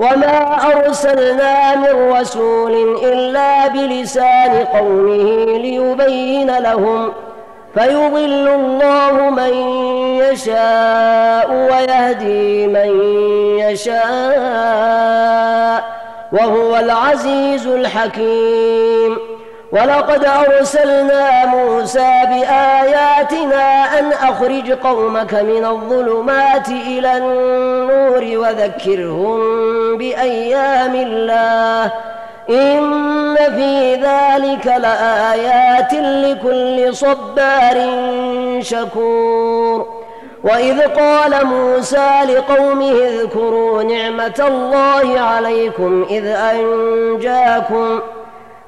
وما أرسلنا من رسول إلا بلسان قومه ليبين لهم فيضل الله من يشاء ويهدي من يشاء وهو العزيز الحكيم ولقد أرسلنا موسى بآياتنا أن أخرج قومك من الظلمات إلى النور وذكرهم بأيام الله. إن في ذلك لآيات لكل صبار شكور. وإذ قال موسى لقومه اذكروا نعمة الله عليكم إذ أنجاكم ۖ.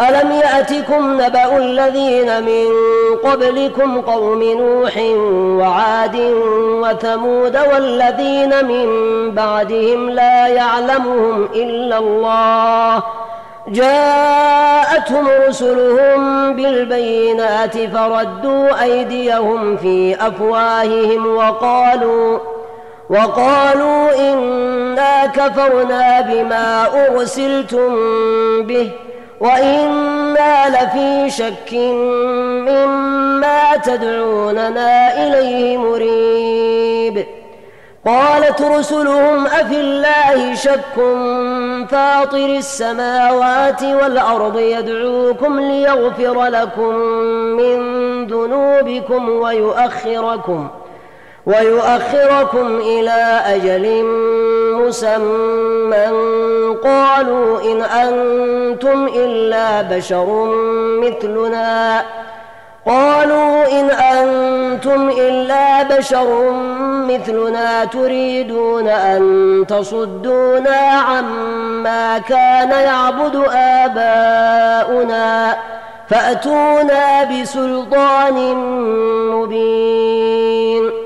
ألم يأتكم نبأ الذين من قبلكم قوم نوح وعاد وثمود والذين من بعدهم لا يعلمهم إلا الله جاءتهم رسلهم بالبينات فردوا أيديهم في أفواههم وقالوا وقالوا إنا كفرنا بما أرسلتم به ۖ وإنا لفي شك مما تدعوننا إليه مريب. قالت رسلهم أفي الله شك فاطر السماوات والأرض يدعوكم ليغفر لكم من ذنوبكم ويؤخركم ۖ ويؤخركم إلى أجل مسمى قالوا إن أنتم إلا بشر مثلنا قالوا إن أنتم إلا بشر مثلنا تريدون أن تصدونا عما كان يعبد آباؤنا فأتونا بسلطان مبين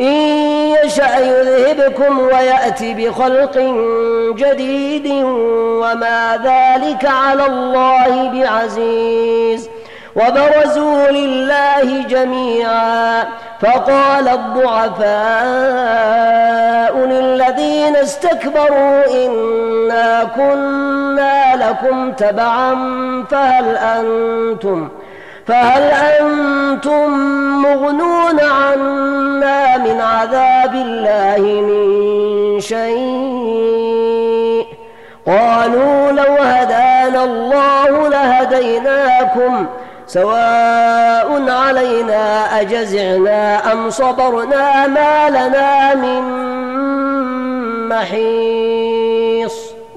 إن يشأ يذهبكم ويأت بخلق جديد وما ذلك على الله بعزيز. وبرزوا لله جميعا. فقال الضعفاء للذين استكبروا إنا كنا لكم تبعا فهل أنتم فهل أنتم مغنون عنا عذاب الله من شيء. قالوا لو هدانا الله لهديناكم سواء علينا أجزعنا أم صبرنا ما لنا من محيص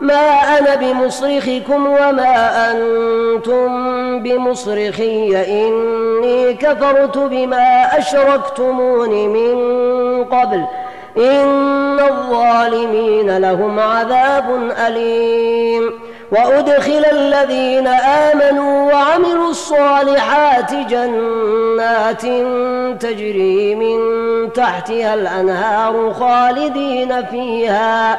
ما أنا بمصرخكم وما أنتم بمصرخي إني كفرت بما أشركتمون من قبل. إن الظالمين لهم عذاب أليم. وأدخل الذين آمنوا وعملوا الصالحات جنات تجري من تحتها الأنهار خالدين فيها.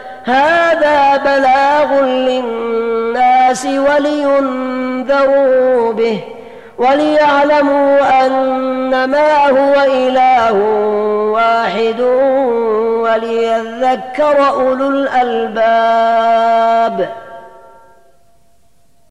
هذا بلاغ للناس ولينذروا به وليعلموا أنما هو إله واحد وليذكر أولو الألباب.